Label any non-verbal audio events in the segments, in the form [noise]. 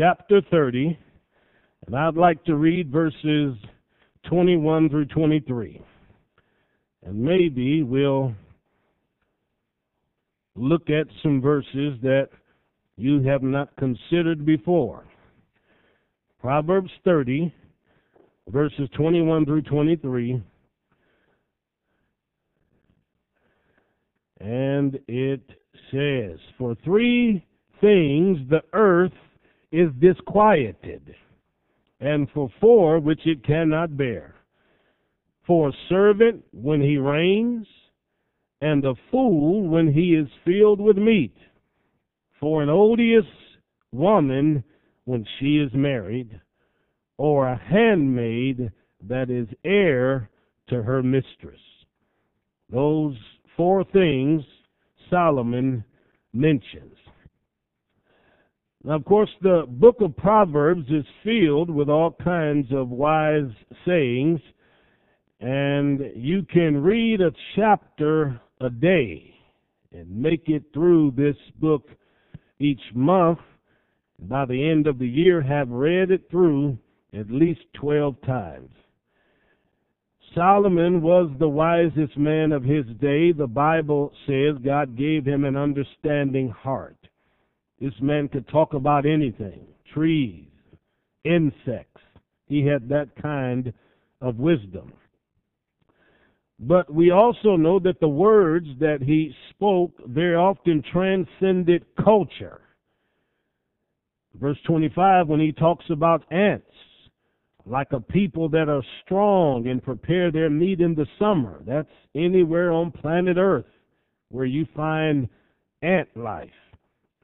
chapter 30, and I'd like to read verses 21 through 23. And maybe we'll look at some verses that you have not considered before. Proverbs 30, verses 21 through 23. And it says, For three things the earth is disquieted, and for four which it cannot bear. For a servant when he reigns, and a fool when he is filled with meat. For an odious woman when she is married, or a handmaid that is heir to her mistress. Those four things Solomon mentions. Now, of course, the book of Proverbs is filled with all kinds of wise sayings, and you can read a chapter a day and make it through this book each month. By the end of the year, have read it through at least 12 times. Solomon was the wisest man of his day. The Bible says God gave him an understanding heart. This man could talk about anything trees, insects. He had that kind of wisdom. But we also know that the words that he spoke very often transcended culture. Verse 25, when he talks about ants, like a people that are strong and prepare their meat in the summer. That's anywhere on planet Earth where you find ant life.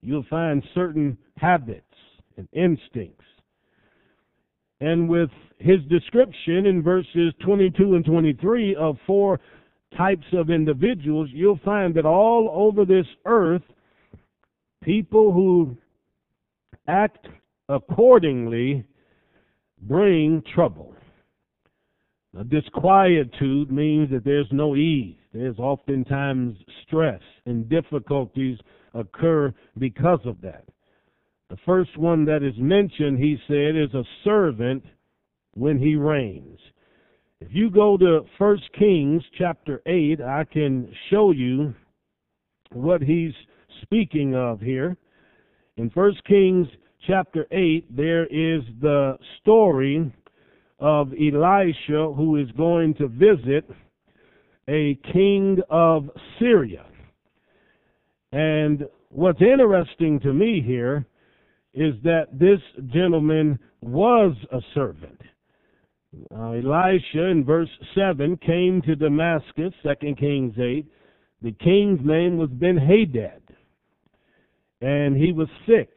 You'll find certain habits and instincts. And with his description in verses 22 and 23 of four types of individuals, you'll find that all over this earth, people who act accordingly bring trouble. Now, disquietude means that there's no ease. There's oftentimes stress and difficulties occur because of that. The first one that is mentioned, he said, is a servant when he reigns. If you go to 1 Kings chapter 8, I can show you what he's speaking of here. In 1 Kings chapter 8, there is the story of Elisha who is going to visit a king of Syria. And what's interesting to me here is that this gentleman was a servant. Uh, Elisha in verse 7 came to Damascus, 2 Kings 8. The king's name was Ben Hadad, and he was sick.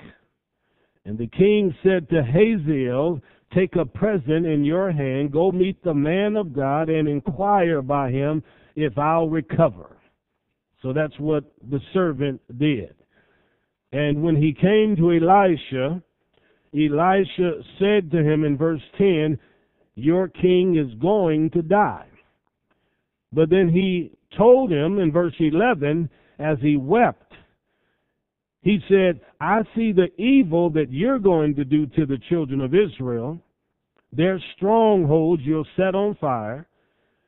And the king said to Hazael, Take a present in your hand, go meet the man of God, and inquire by him if I'll recover. So that's what the servant did. And when he came to Elisha, Elisha said to him in verse 10, Your king is going to die. But then he told him in verse 11, as he wept, he said, I see the evil that you're going to do to the children of Israel. Their strongholds you'll set on fire.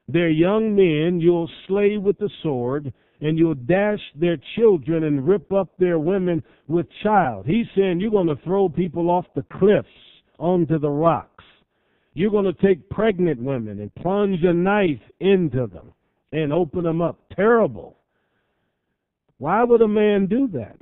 Their young men you'll slay with the sword, and you'll dash their children and rip up their women with child. He's saying you're going to throw people off the cliffs onto the rocks. You're going to take pregnant women and plunge a knife into them and open them up. Terrible. Why would a man do that?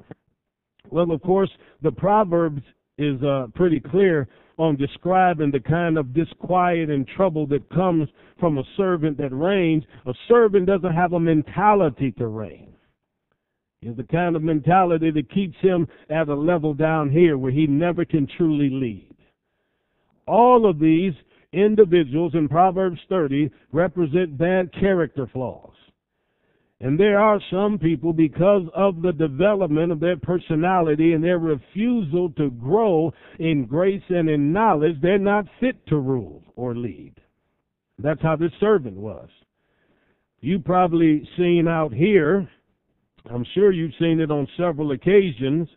Well, of course, the Proverbs is uh, pretty clear on describing the kind of disquiet and trouble that comes from a servant that reigns. A servant doesn't have a mentality to reign. It's the kind of mentality that keeps him at a level down here where he never can truly lead. All of these individuals in Proverbs 30 represent bad character flaws. And there are some people, because of the development of their personality and their refusal to grow in grace and in knowledge, they're not fit to rule or lead. That's how this servant was. You probably seen out here, I'm sure you've seen it on several occasions,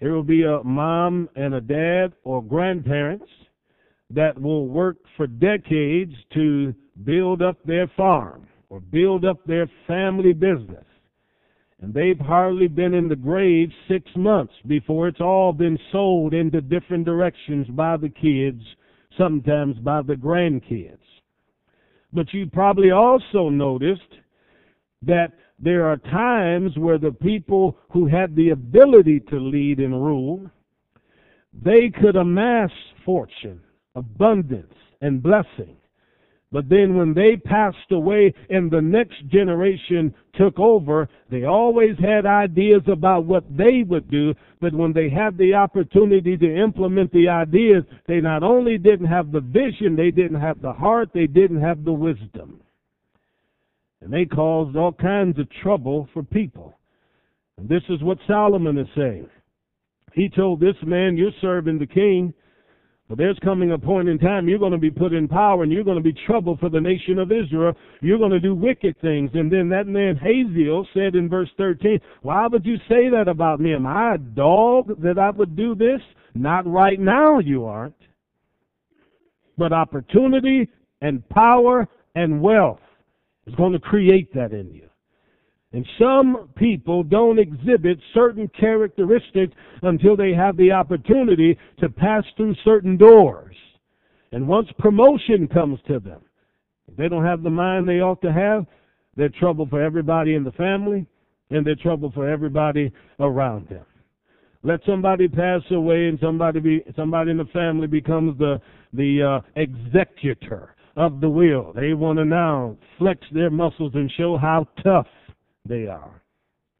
There will be a mom and a dad or grandparents that will work for decades to build up their farm or build up their family business. And they've hardly been in the grave six months before it's all been sold into different directions by the kids, sometimes by the grandkids. But you probably also noticed that there are times where the people who had the ability to lead and rule, they could amass fortune, abundance, and blessing. But then when they passed away and the next generation took over, they always had ideas about what they would do, but when they had the opportunity to implement the ideas, they not only didn't have the vision, they didn't have the heart, they didn't have the wisdom. And they caused all kinds of trouble for people. And this is what Solomon is saying. He told this man, You're serving the king. But there's coming a point in time you're going to be put in power and you're going to be trouble for the nation of Israel. You're going to do wicked things. And then that man Hazael said in verse 13, Why would you say that about me? Am I a dog that I would do this? Not right now, you aren't. But opportunity and power and wealth is going to create that in you. And some people don't exhibit certain characteristics until they have the opportunity to pass through certain doors. And once promotion comes to them, if they don't have the mind they ought to have, they're trouble for everybody in the family, and they're trouble for everybody around them. Let somebody pass away, and somebody be somebody in the family becomes the the uh, executor of the will. They want to now flex their muscles and show how tough they are.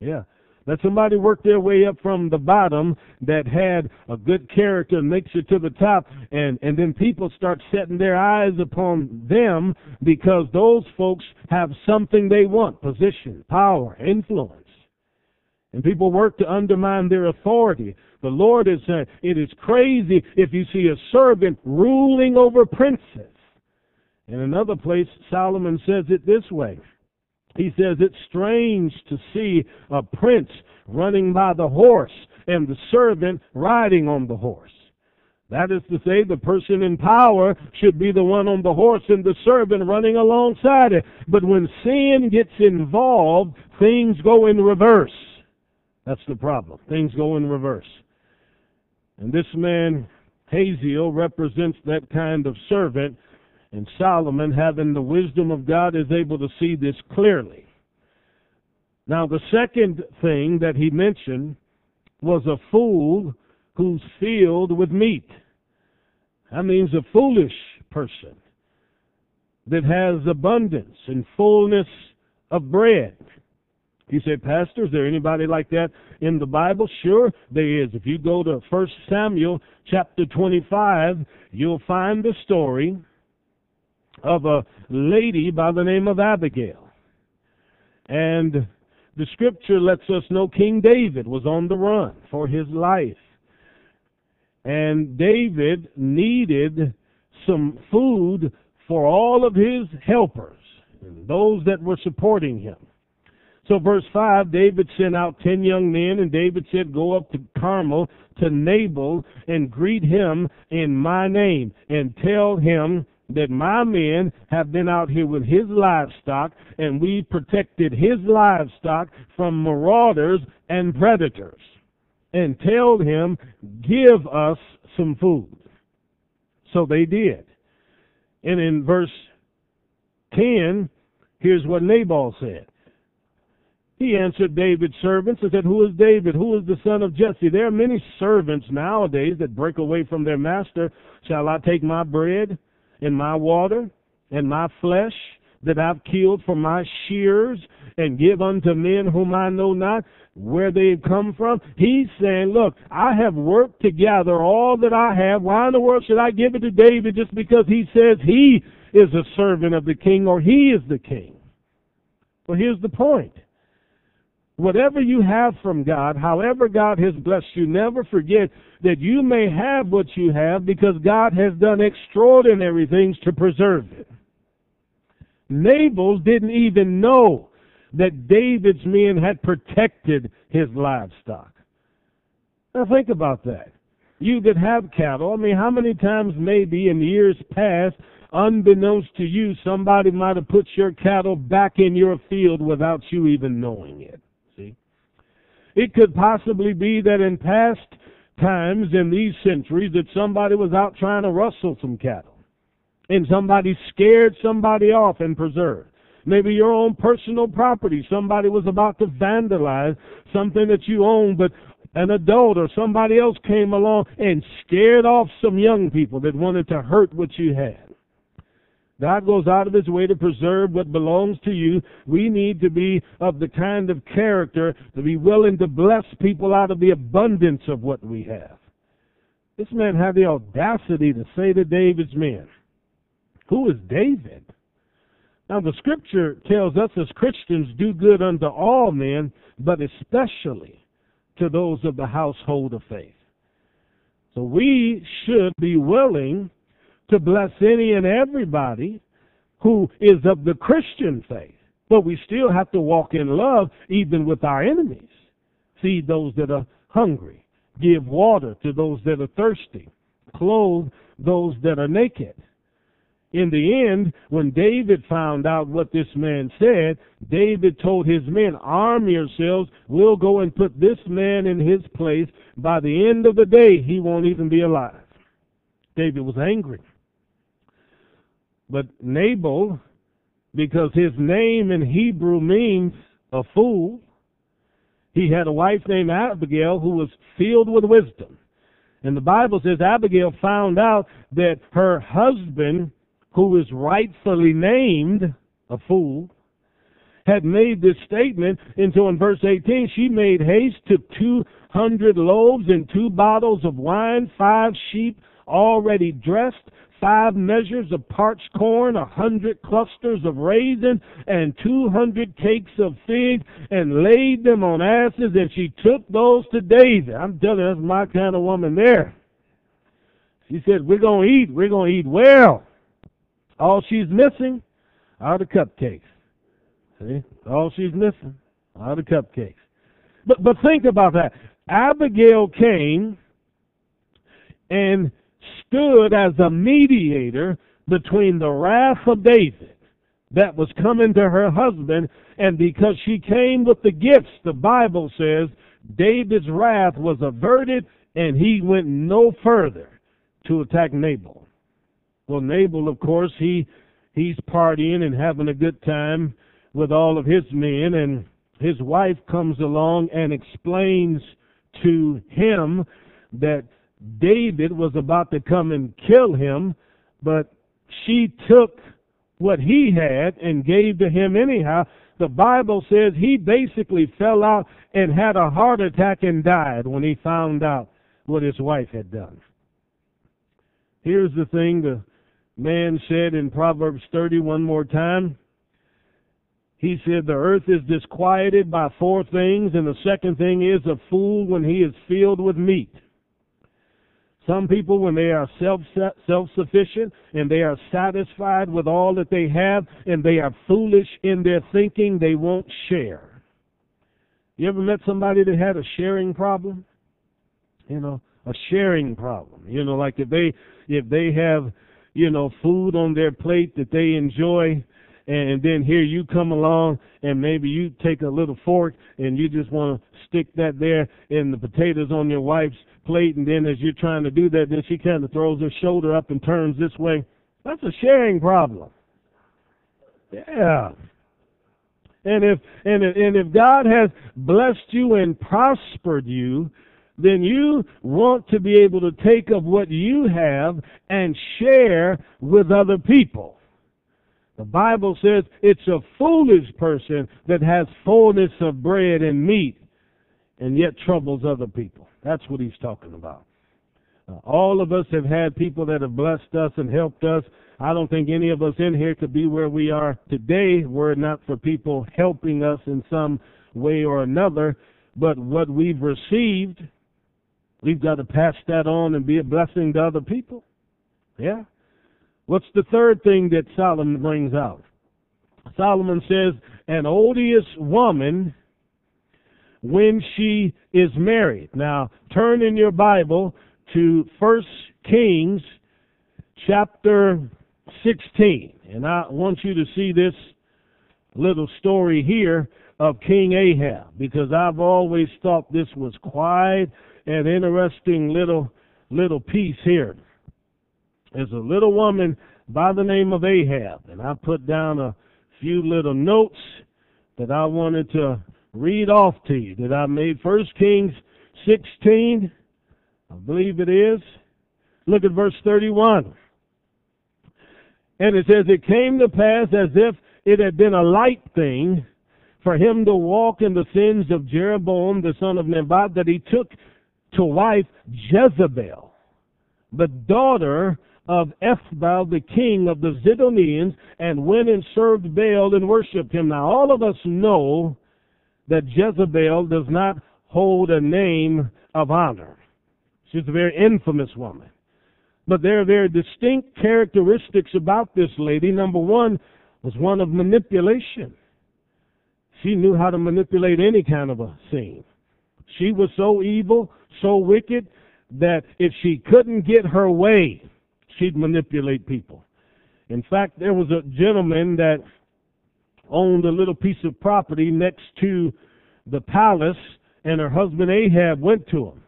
Yeah. Let somebody work their way up from the bottom that had a good character makes it to the top, and, and then people start setting their eyes upon them because those folks have something they want position, power, influence. And people work to undermine their authority. The Lord is saying it is crazy if you see a servant ruling over princes. In another place, Solomon says it this way he says it's strange to see a prince running by the horse and the servant riding on the horse. That is to say, the person in power should be the one on the horse and the servant running alongside it. But when sin gets involved, things go in reverse. That's the problem. Things go in reverse. And this man, Hazael, represents that kind of servant and Solomon, having the wisdom of God, is able to see this clearly. Now, the second thing that he mentioned was a fool who's filled with meat. That means a foolish person that has abundance and fullness of bread. You say, Pastor, is there anybody like that in the Bible? Sure, there is. If you go to 1 Samuel chapter 25, you'll find the story of a lady by the name of Abigail. And the scripture lets us know King David was on the run for his life. And David needed some food for all of his helpers, and those that were supporting him. So verse 5, David sent out ten young men, and David said, Go up to Carmel to Nabal and greet him in my name, and tell him that my men have been out here with his livestock and we protected his livestock from marauders and predators and told him, give us some food. So they did. And in verse 10, here's what Nabal said. He answered David's servants and said, Who is David? Who is the son of Jesse? There are many servants nowadays that break away from their master. Shall I take my bread and my water and my flesh that I've killed for my shears and give unto men whom I know not where they've come from. He's saying, look, I have worked together all that I have. Why in the world should I give it to David just because he says he is a servant of the king or he is the king? Well, here's the point. Whatever you have from God, however God has blessed you, never forget that you may have what you have because God has done extraordinary things to preserve it. Nabal didn't even know that David's men had protected his livestock. Now think about that. You that have cattle, I mean, how many times maybe in years past, unbeknownst to you, somebody might have put your cattle back in your field without you even knowing it. It could possibly be that in past times in these centuries that somebody was out trying to rustle some cattle and somebody scared somebody off and preserved. Maybe your own personal property. Somebody was about to vandalize something that you own, but an adult or somebody else came along and scared off some young people that wanted to hurt what you had. God goes out of his way to preserve what belongs to you. We need to be of the kind of character to be willing to bless people out of the abundance of what we have. This man had the audacity to say to David's men, Who is David? Now, the scripture tells us as Christians do good unto all men, but especially to those of the household of faith. So we should be willing to bless any and everybody who is of the Christian faith. But we still have to walk in love even with our enemies. Feed those that are hungry. Give water to those that are thirsty. Clothe those that are naked in the end, when David found out what this man said, David told his men, arm yourselves. We'll go and put this man in his place. By the end of the day, he won't even be alive. David was angry. But Nabal, because his name in Hebrew means a fool, he had a wife named Abigail who was filled with wisdom. And the Bible says Abigail found out that her husband who is rightfully named a fool, had made this statement until in verse 18 she made haste, took 200 loaves and two bottles of wine, five sheep already dressed, five measures of parched corn, a hundred clusters of raisin, and two hundred cakes of figs, and laid them on asses, and she took those to David. I'm telling you, that's my kind of woman there. She said, We're going to eat. We're going to eat well. All she's missing are the cupcakes. See? All she's missing are the cupcakes. But but think about that. Abigail came and stood as a mediator between the wrath of David that was coming to her husband, and because she came with the gifts, the Bible says David's wrath was averted and he went no further to attack Nabal. Well, Nabal, of course, he he's partying and having a good time with all of his men, and his wife comes along and explains to him that David was about to come and kill him, but she took what he had and gave to him anyhow. The Bible says he basically fell out and had a heart attack and died when he found out what his wife had done. Here's the thing the man said in Proverbs 30 one more time. He said, The earth is disquieted by four things, and the second thing is a fool when he is filled with meat. Some people, when they are self self sufficient and they are satisfied with all that they have, and they are foolish in their thinking, they won't share. You ever met somebody that had a sharing problem? You know, a sharing problem. You know, like if they if they have you know, food on their plate that they enjoy. And then here you come along and maybe you take a little fork and you just want to stick that there in the potatoes on your wife's plate. And then as you're trying to do that, then she kind of throws her shoulder up and turns this way. That's a sharing problem. Yeah. And if and and if God has blessed you and prospered you, then you want to be able to take of what you have and share with other people. The Bible says it's a foolish person that has fullness of bread and meat and yet troubles other people. That's what he's talking about. Uh, all of us have had people that have blessed us and helped us. I don't think any of us in here could be where we are today were it not for people helping us in some way or another. But what we've received We've got to pass that on and be a blessing to other people. Yeah. What's the third thing that Solomon brings out? Solomon says, an odious woman when she is married. Now, turn in your Bible to First Kings chapter 16. And I want you to see this little story here of King Ahab because I've always thought this was quite an interesting little little piece here. There's a little woman by the name of Ahab, and I put down a few little notes that I wanted to read off to you that I made. First Kings 16, I believe it is. Look at verse 31. And it says, It came to pass as if it had been a light thing for him to walk in the sins of Jeroboam the son of Nebat, that he took to wife Jezebel, the daughter of Ethbaal, the king of the Zidonians, and went and served Baal and worshipped him. Now, all of us know that Jezebel does not hold a name of honor. She's a very infamous woman. But there are very distinct characteristics about this lady. Number one was one of manipulation. She knew how to manipulate any kind of a scene. She was so evil, so wicked, that if she couldn't get her way, she'd manipulate people. In fact, there was a gentleman that owned a little piece of property next to the palace, and her husband Ahab went to him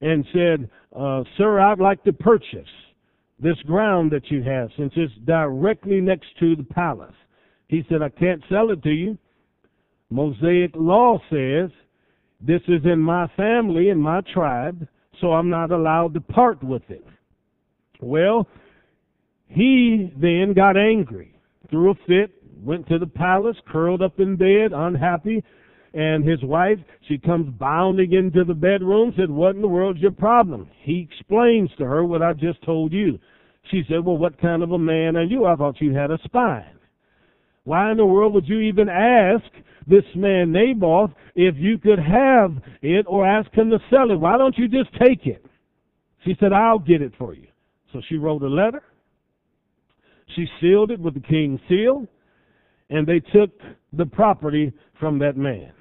and said, uh, Sir, I'd like to purchase this ground that you have since it's directly next to the palace. He said, I can't sell it to you. Mosaic law says this is in my family and my tribe, so I'm not allowed to part with it. Well, he then got angry, threw a fit, went to the palace, curled up in bed, unhappy, and his wife, she comes bounding into the bedroom, said, What in the world's your problem? He explains to her what I just told you. She said, Well, what kind of a man are you? I thought you had a spine. Why in the world would you even ask this man Naboth if you could have it or ask him to sell it? Why don't you just take it? She said, I'll get it for you. So she wrote a letter. She sealed it with the king's seal, and they took the property from that man.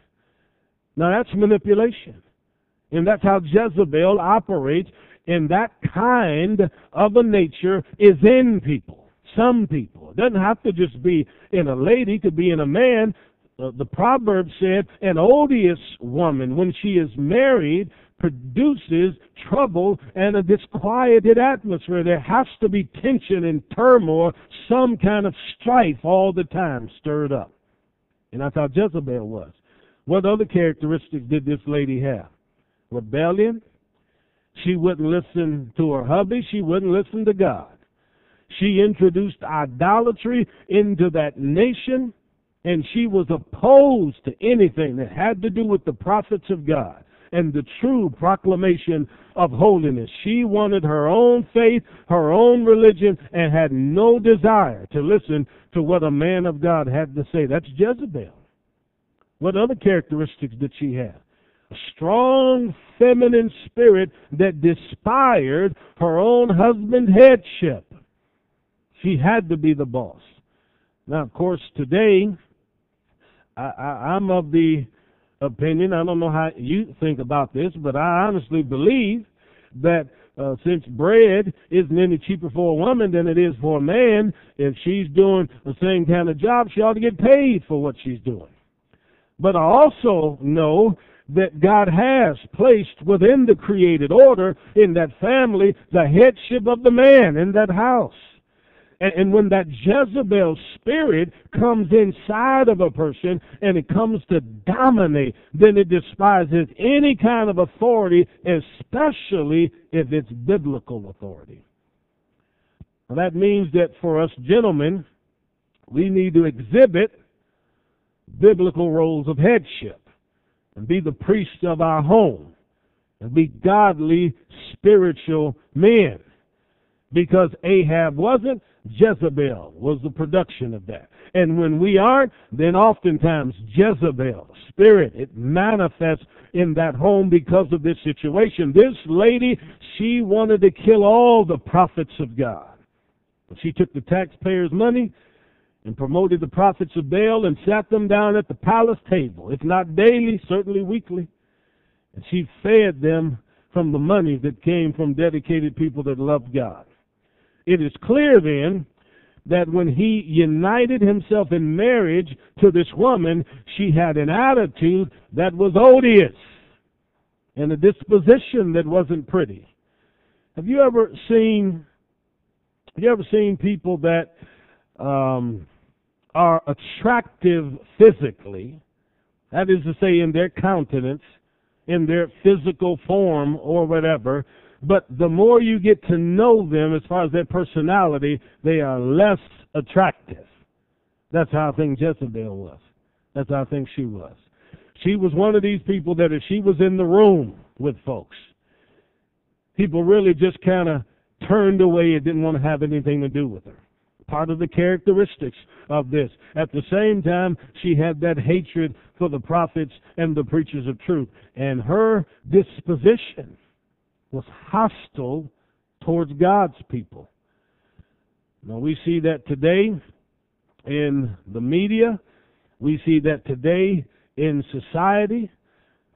Now that's manipulation. And that's how Jezebel operates. And that kind of a nature is in people. Some people. It doesn't have to just be in a lady, it could be in a man. Uh, the proverb said, an odious woman, when she is married, produces trouble and a disquieted atmosphere. There has to be tension and turmoil, some kind of strife all the time stirred up. And that's how Jezebel was. What other characteristics did this lady have? Rebellion. She wouldn't listen to her hubby. She wouldn't listen to God. She introduced idolatry into that nation, and she was opposed to anything that had to do with the prophets of God and the true proclamation of holiness. She wanted her own faith, her own religion, and had no desire to listen to what a man of God had to say. That's Jezebel. What other characteristics did she have? A strong feminine spirit that despised her own husband's headship. She had to be the boss. Now, of course, today, I, I'm of the opinion, I don't know how you think about this, but I honestly believe that uh, since bread isn't any cheaper for a woman than it is for a man, if she's doing the same kind of job, she ought to get paid for what she's doing. But I also know that God has placed within the created order in that family the headship of the man in that house. And, and when that Jezebel spirit comes inside of a person and it comes to dominate, then it despises any kind of authority, especially if it's biblical authority. Well, that means that for us gentlemen, we need to exhibit biblical roles of headship and be the priest of our home and be godly spiritual men. Because Ahab wasn't, Jezebel was the production of that. And when we aren't, then oftentimes Jezebel, spirit, it manifests in that home because of this situation. This lady, she wanted to kill all the prophets of God. She took the taxpayers' money and promoted the prophets of Baal and sat them down at the palace table, if not daily, certainly weekly. And she fed them from the money that came from dedicated people that loved God. It is clear then that when he united himself in marriage to this woman, she had an attitude that was odious and a disposition that wasn't pretty. Have you ever seen have you ever seen people that um, are attractive physically, that is to say, in their countenance, in their physical form, or whatever, but the more you get to know them as far as their personality, they are less attractive. That's how I think Jezebel was. That's how I think she was. She was one of these people that if she was in the room with folks, people really just kind of turned away and didn't want to have anything to do with her part of the characteristics of this. At the same time, she had that hatred for the prophets and the preachers of truth. And her disposition was hostile towards God's people. Now, we see that today in the media. We see that today in society.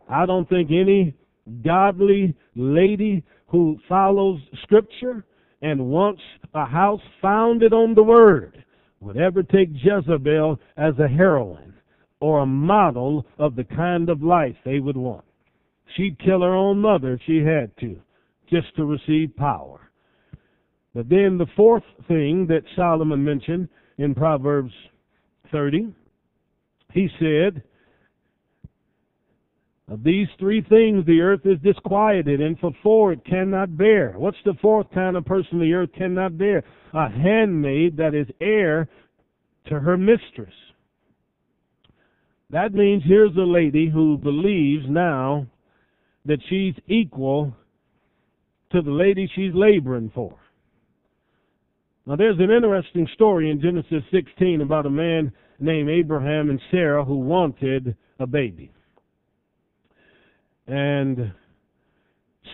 I don't think any godly lady who follows Scripture and wants a house founded on the Word would ever take Jezebel as a heroine or a model of the kind of life they would want. She'd kill her own mother if she had to, just to receive power. But then the fourth thing that Solomon mentioned in Proverbs 30, he said, of these three things the earth is disquieted, and for four it cannot bear. What's the fourth kind of person the earth cannot bear? A handmaid that is heir to her mistress. That means here's a lady who believes now that she's equal to the lady she's laboring for. Now there's an interesting story in Genesis 16 about a man named Abraham and Sarah who wanted a baby. And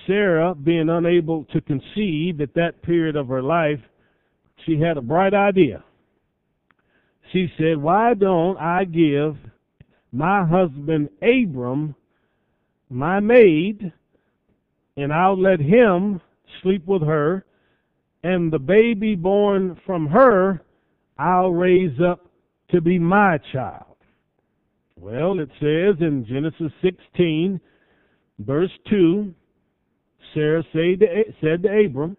Sarah, being unable to conceive at that period of her life, she had a bright idea. She said, Why don't I give my husband Abram my maid, and I'll let him sleep with her, and the baby born from her I'll raise up to be my child. Well, it says in Genesis 16, Verse 2 Sarah said to, Abram,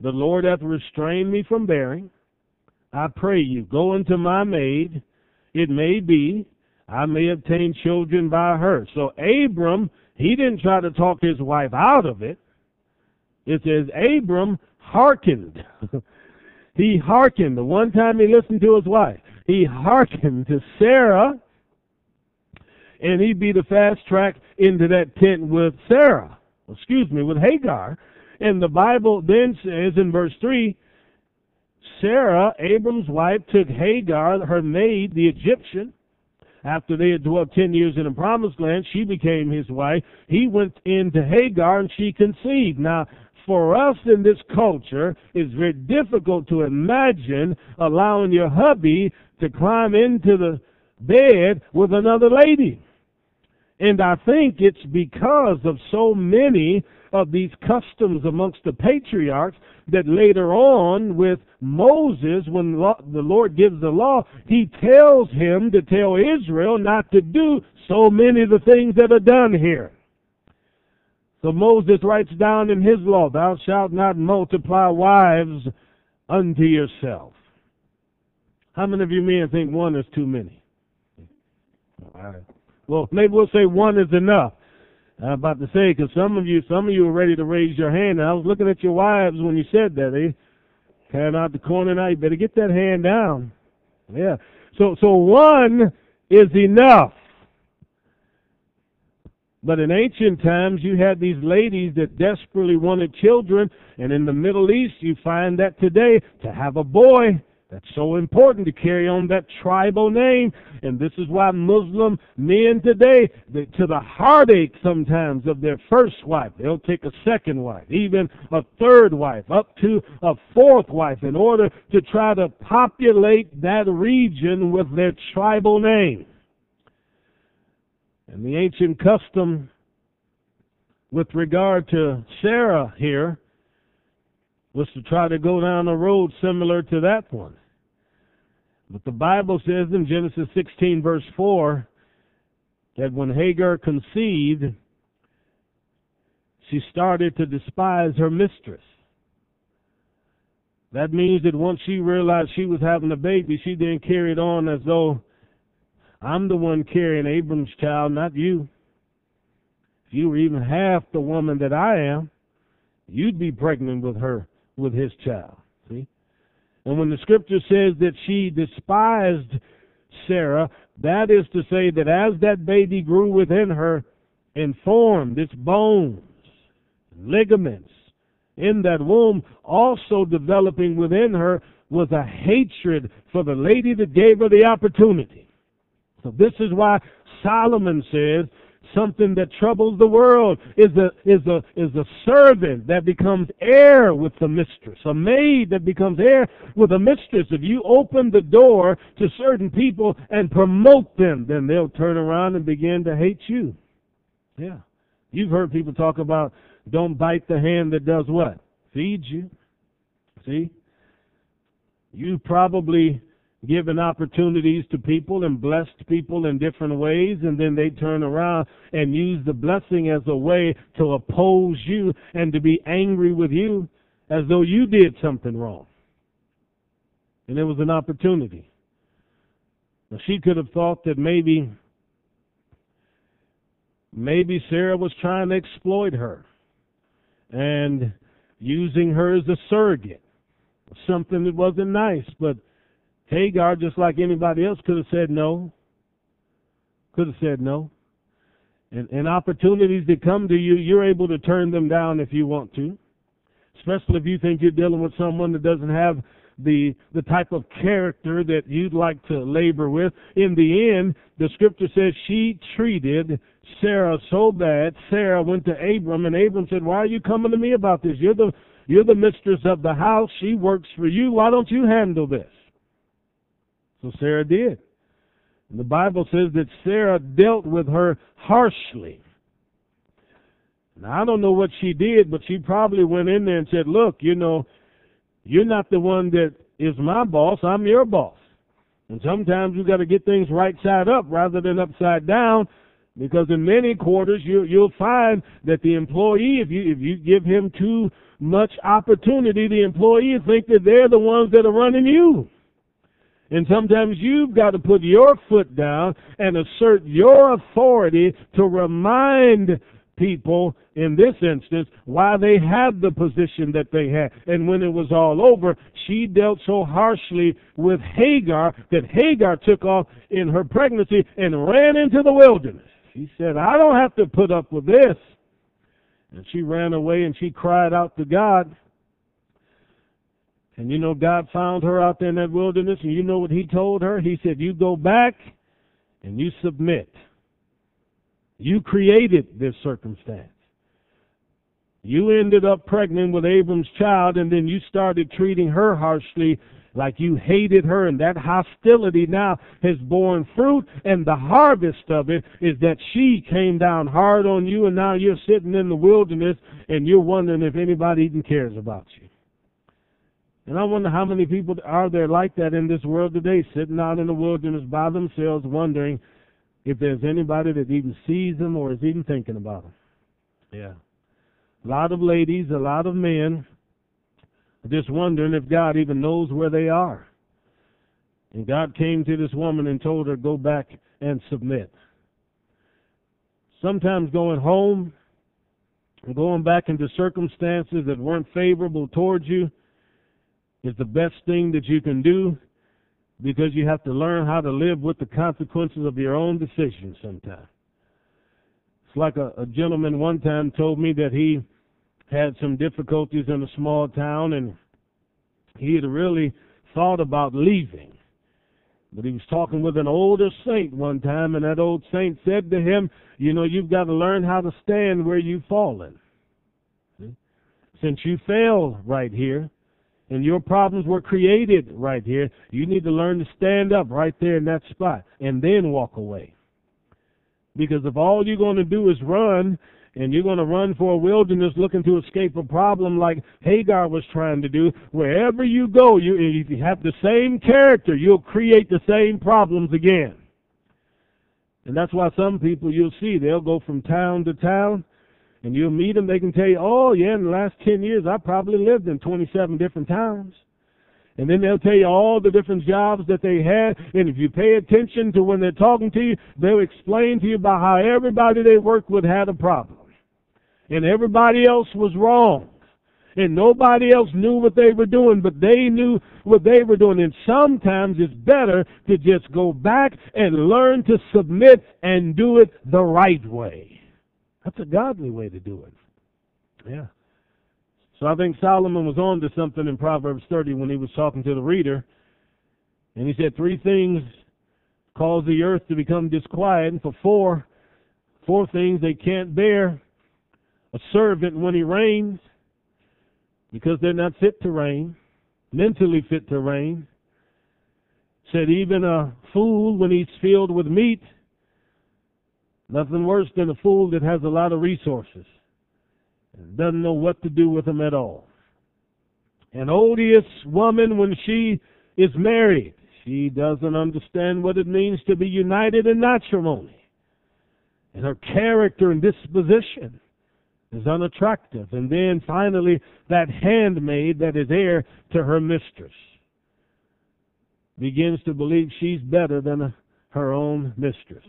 The Lord hath restrained me from bearing. I pray you, go unto my maid. It may be I may obtain children by her. So Abram, he didn't try to talk his wife out of it. It says Abram hearkened. [laughs] he hearkened. The one time he listened to his wife, he hearkened to Sarah and he'd be the fast track into that tent with Sarah, excuse me, with Hagar. And the Bible then says in verse 3 Sarah, Abram's wife, took Hagar, her maid, the Egyptian. After they had dwelt ten years in the promised land, she became his wife. He went into Hagar and she conceived. Now, for us in this culture, it's very difficult to imagine allowing your hubby to climb into the bed with another lady. And I think it's because of so many of these customs amongst the patriarchs that later on with Moses, when the Lord gives the law, he tells him to tell Israel not to do so many of the things that are done here. So Moses writes down in his law, Thou shalt not multiply wives unto yourself. How many of you men think one is too many? All right. Well, maybe we'll say one is enough. I'm about to say, because some of you, some of you are ready to raise your hand. And I was looking at your wives when you said that. Eh? They carrying out the corner now. You better get that hand down. Yeah. So, so one is enough. But in ancient times, you had these ladies that desperately wanted children, and in the Middle East, you find that today to have a boy, That's so important to carry on that tribal name. And this is why Muslim men today, they, to the heartache sometimes of their first wife, they'll take a second wife, even a third wife, up to a fourth wife in order to try to populate that region with their tribal name. And the ancient custom with regard to Sarah here was to try to go down a road similar to that one. But the Bible says in Genesis 16, verse 4, that when Hagar conceived, she started to despise her mistress. That means that once she realized she was having a baby, she then carried on as though I'm the one carrying Abram's child, not you. If you were even half the woman that I am, you'd be pregnant with her, with his child. And when the scripture says that she despised Sarah, that is to say that as that baby grew within her and formed its bones, ligaments in that womb, also developing within her was a hatred for the lady that gave her the opportunity. So this is why Solomon says something that troubles the world is a is a is a servant that becomes heir with the mistress a maid that becomes heir with a mistress. If you open the door to certain people and promote them then they'll turn around and begin to hate you. Yeah. You've heard people talk about don't bite the hand that does what? Feeds you. See? You probably given opportunities to people and blessed people in different ways, and then they turn around and use the blessing as a way to oppose you and to be angry with you as though you did something wrong. And it was an opportunity. Now, she could have thought that maybe maybe Sarah was trying to exploit her and using her as a surrogate. Something that wasn't nice, but Hagar, just like anybody else, could have said no. Could have said no. And, and opportunities that come to you, you're able to turn them down if you want to. Especially if you think you're dealing with someone that doesn't have the the type of character that you'd like to labor with. In the end, the scripture says she treated Sarah so bad. Sarah went to Abram, and Abram said, "Why are you coming to me about this? You're the you're the mistress of the house. She works for you. Why don't you handle this?" So Sarah did. And the Bible says that Sarah dealt with her harshly. Now, I don't know what she did, but she probably went in there and said, Look, you know, you're not the one that is my boss, I'm your boss. And sometimes you got to get things right side up rather than upside down because in many quarters you, you'll find that the employee, if you, if you give him too much opportunity, the employee think that they're the ones that are running you. And sometimes you've got to put your foot down and assert your authority to remind people in this instance why they had the position that they had. And when it was all over, she dealt so harshly with Hagar that Hagar took off in her pregnancy and ran into the wilderness. She said, I don't have to put up with this. And she ran away and she cried out to God. And you know, God found her out there in that wilderness, and you know what He told her? He said, You go back and you submit. You created this circumstance. You ended up pregnant with Abram's child, and then you started treating her harshly like you hated her, and that hostility now has borne fruit, and the harvest of it is that she came down hard on you, and now you're sitting in the wilderness, and you're wondering if anybody even cares about you. And I wonder how many people are there like that in this world today, sitting out in the wilderness by themselves, wondering if there's anybody that even sees them or is even thinking about them. Yeah. A lot of ladies, a lot of men, just wondering if God even knows where they are. And God came to this woman and told her, go back and submit. Sometimes going home and going back into circumstances that weren't favorable towards you is the best thing that you can do because you have to learn how to live with the consequences of your own decisions sometimes. It's like a, a gentleman one time told me that he had some difficulties in a small town and he had really thought about leaving. But he was talking with an older saint one time, and that old saint said to him, You know, you've got to learn how to stand where you've fallen. Since you fell right here, and your problems were created right here, you need to learn to stand up right there in that spot and then walk away. Because if all you're going to do is run, and you're going to run for a wilderness looking to escape a problem like Hagar was trying to do, wherever you go, you, if you have the same character, you'll create the same problems again. And that's why some people you'll see, they'll go from town to town, and you'll meet them, they can tell you, oh, yeah, in the last 10 years, I probably lived in 27 different towns. And then they'll tell you all the different jobs that they had. And if you pay attention to when they're talking to you, they'll explain to you about how everybody they worked with had a problem. And everybody else was wrong. And nobody else knew what they were doing, but they knew what they were doing. And sometimes it's better to just go back and learn to submit and do it the right way. That's a godly way to do it. Yeah. So I think Solomon was on to something in Proverbs 30 when he was talking to the reader. And he said three things cause the earth to become disquiet, and for four, four things they can't bear. A servant when he reigns, because they're not fit to reign, mentally fit to reign. Said even a fool when he's filled with meat, nothing worse than a fool that has a lot of resources and doesn't know what to do with them at all. An odious woman when she is married, she doesn't understand what it means to be united in matrimony. And her character and disposition is unattractive. And then finally, that handmaid that is heir to her mistress begins to believe she's better than her own mistress.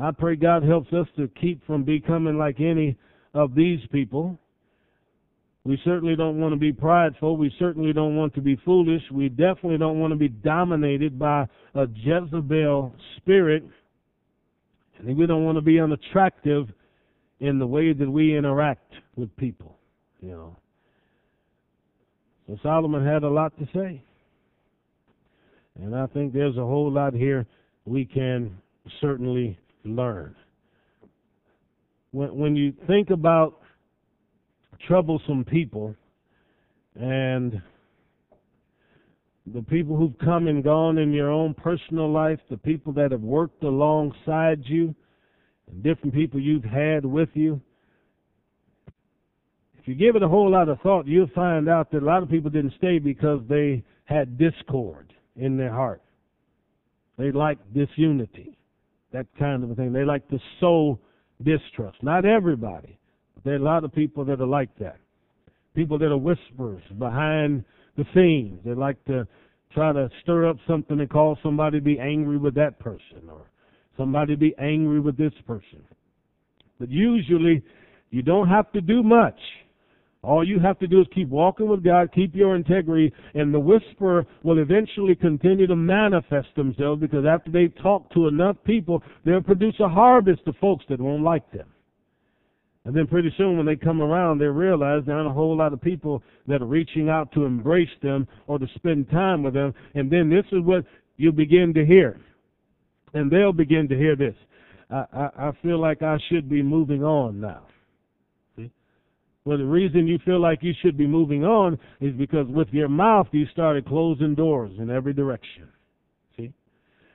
I pray God helps us to keep from becoming like any of these people. We certainly don't want to be prideful. We certainly don't want to be foolish. We definitely don't want to be dominated by a Jezebel spirit. And we don't want to be unattractive in the way that we interact with people, you know. So Solomon had a lot to say. And I think there's a whole lot here we can certainly learn when, when you think about troublesome people and the people who've come and gone in your own personal life, the people that have worked alongside you, and different people you've had with you, if you give it a whole lot of thought, you'll find out that a lot of people didn't stay because they had discord in their heart. They liked disunity, that kind of a thing. They like to sow distrust. Not everybody, but there are a lot of people that are like that. People that are whisperers behind the scenes. They like to try to stir up something and cause somebody to be angry with that person or somebody to be angry with this person. But usually, you don't have to do much. All you have to do is keep walking with God, keep your integrity, and the whisperer will eventually continue to manifest themselves because after they talk to enough people, they'll produce a harvest of folks that won't like them. And then pretty soon when they come around, they realize there aren't a whole lot of people that are reaching out to embrace them or to spend time with them. And then this is what you begin to hear. And they'll begin to hear this. I, I, I feel like I should be moving on now. Well, the reason you feel like you should be moving on is because with your mouth you started closing doors in every direction. See?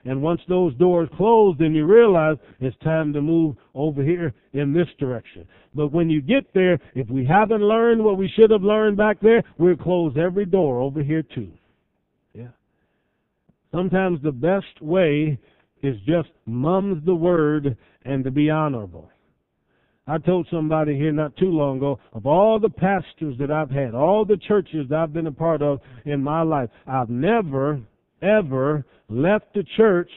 And once those doors close, then you realize it's time to move over here in this direction. But when you get there, if we haven't learned what we should have learned back there, we'll close every door over here too. Yeah. Sometimes the best way is just mums the word and to be honorable. I told somebody here not too long ago of all the pastors that I've had, all the churches that I've been a part of in my life, I've never, ever left the church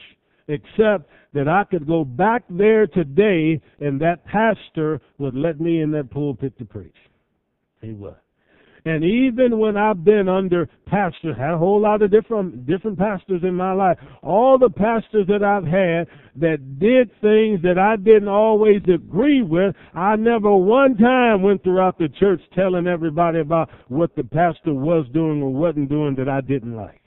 except that I could go back there today and that pastor would let me in that pulpit to preach. He would. And even when I've been under pastors, had a whole lot of different different pastors in my life. All the pastors that I've had that did things that I didn't always agree with, I never one time went throughout the church telling everybody about what the pastor was doing or wasn't doing that I didn't like.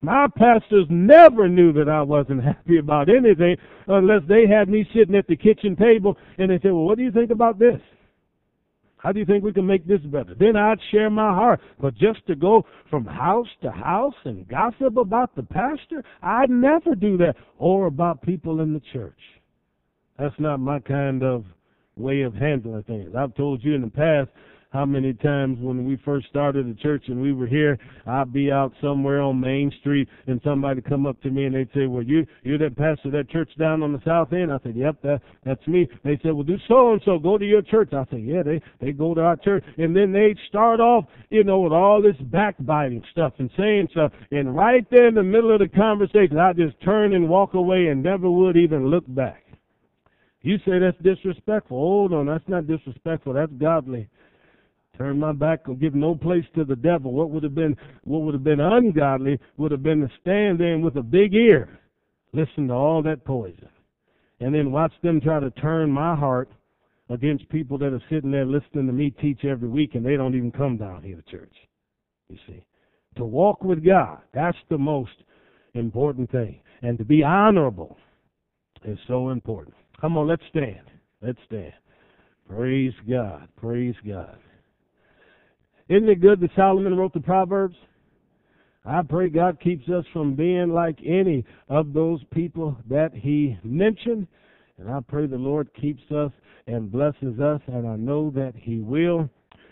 My pastors never knew that I wasn't [laughs] happy about anything unless they had me sitting at the kitchen table and they said, Well, what do you think about this? How do you think we can make this better? Then I'd share my heart. But just to go from house to house and gossip about the pastor, I'd never do that. Or about people in the church. That's not my kind of way of handling things. I've told you in the past how many times when we first started the church and we were here, I'd be out somewhere on Main Street and somebody come up to me and they'd say, "Well, you you're that pastor of that church down on the south end." I said, "Yep, that that's me." They said, "Well, do so and so go to your church?" I said, "Yeah, they they go to our church." And then they'd start off, you know, with all this backbiting stuff and saying stuff, and right there in the middle of the conversation, I just turn and walk away and never would even look back. You say that's disrespectful. Oh no, that's not disrespectful. That's godly. Turn my back and give no place to the devil. What would have been what would have been ungodly would have been to stand there with a big ear, listen to all that poison, and then watch them try to turn my heart against people that are sitting there listening to me teach every week and they don't even come down here to church. You see. To walk with God, that's the most important thing. And to be honorable is so important. Come on, let's stand. Let's stand. Praise God. Praise God. Isn't it good that Solomon wrote the Proverbs? I pray God keeps us from being like any of those people that he mentioned. And I pray the Lord keeps us and blesses us, and I know that he will.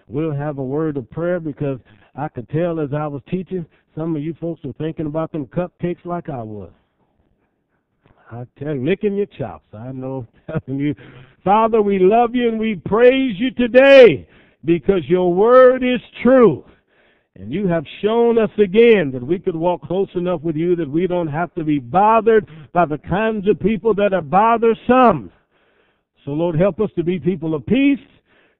We'll have a word of prayer because I could tell as I was teaching, some of you folks were thinking about them cupcakes like I was. I tell you, licking your chops. I know, telling you, Father, we love you and we praise you today because your word is true. And you have shown us again that we could walk close enough with you that we don't have to be bothered by the kinds of people that are bothersome. So, Lord, help us to be people of peace.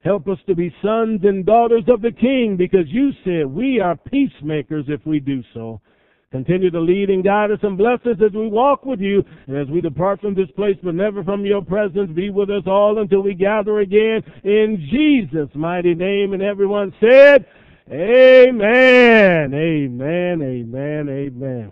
Help us to be sons and daughters of the King because you said we are peacemakers if we do so. Continue to lead and guide us and bless us as we walk with you and as we depart from this place, but never from your presence. Be with us all until we gather again in Jesus' mighty name. And everyone said, Amen, amen, amen, amen.